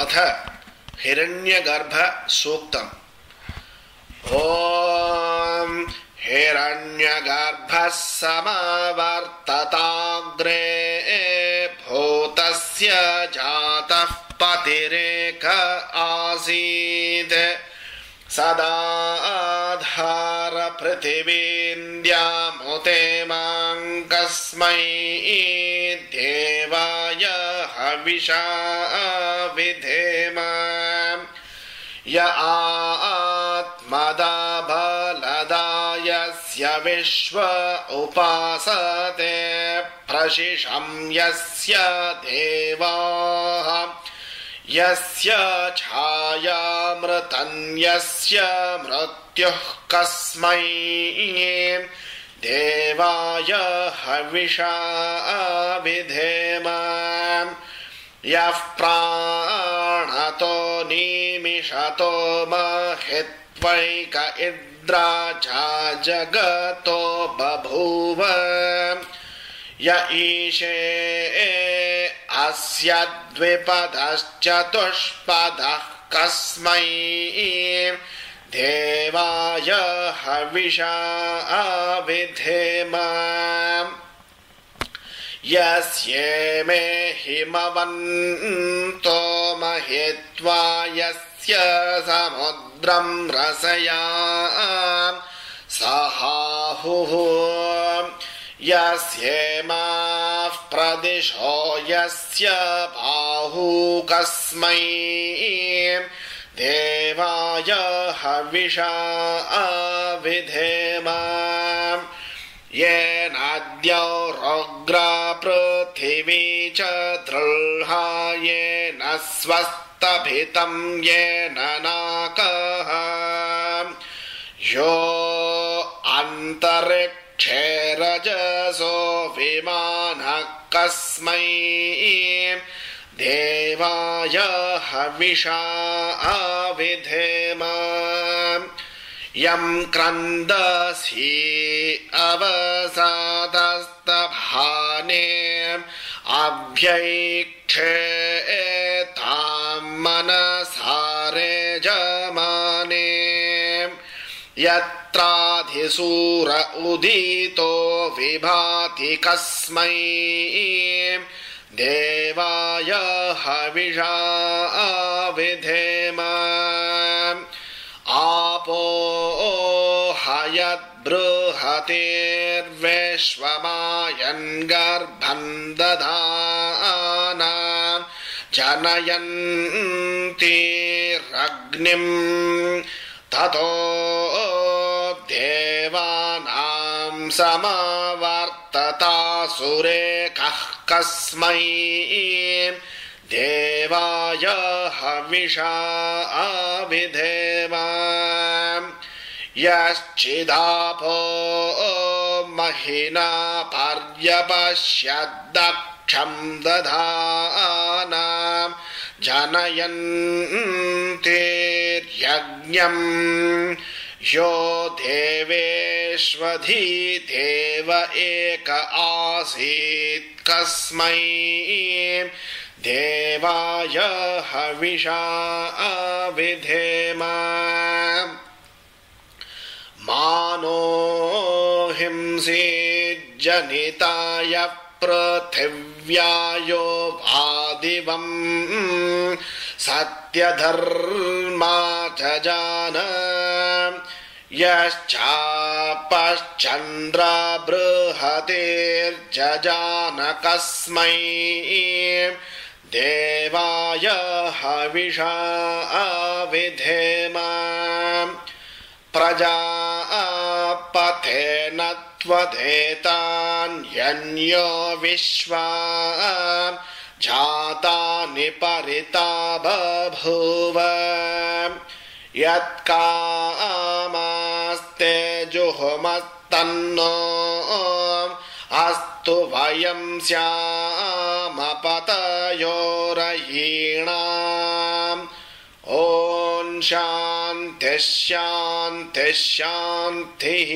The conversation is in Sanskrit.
अथ हिरण्यगर्भसूक्तम् ॐ हिरण्यगर्भः समवर्तताग्रे भूतस्य जातः पतिरेक आसीत्। सदाधारपृथिवीन्द्यामुते माँ कस्मै देवाय हविषा विधेम य आत्मदा बलदायस्य विश्व उपासते प्रशिषं यस्य देवाः। यस्य छायामृतन्यस्य मृत्युः कस्मै देवाय हविषा विधेम यः प्राणतो निमिषतो महित्वैक च जगतो बभूव। य ईशे अस्य द्विपदश्चतुष्पदः कस्मै देवाय हविषा विधेम यस्येमे हिमवन्तो महित्वा यस्य समुद्रं रसया सहाहुः। यस्येमाः प्रदिशो यस्य बाहू कस्मै देवाय हविषा विधेम येनाद्यौ रौग्रा पृथिवी च दृह्हा येन स्वस्तभितं येन नाकः। यो अन्तरिक्षेरजसो विमानः कस्मै देवाय हविषा विधेम यं क्रन्दसि अवसादस्तभाने तां मनसारे जमाने यत्राधिसूर उदितो विभाति कस्मै देवाय हविषा विधेम आपो हयद्बृहतेर्विश्वमायन् गर्भं दधाना जनयन्तीरग्निम् ततो देवानां समावर्ततासुरेकः कस्मै देवाय हविषा विधेम यश्चिदापो महिना पर्यपश्यद्दक्षं दधाना। जनयन्तीर्यज्ञम् यो देवेष्वधिदेव एक आसीत् कस्मै देवाय हविषा विधेम। मानो हिंसी जनिताय पृथिव्यायो वादिवम् सत्यधर्मा जजान यश्चापश्चन्द्रबृहतेर्जजान कस्मै देवाय हविषा विधेम प्रजापथेन त्वधेतान्यन्यो विश्वा जातानि परिता बभूव। यत्कामास्ते जुहुमस्तन्नो अस्तु वयं शान्तिः शान्तिः शान्तिः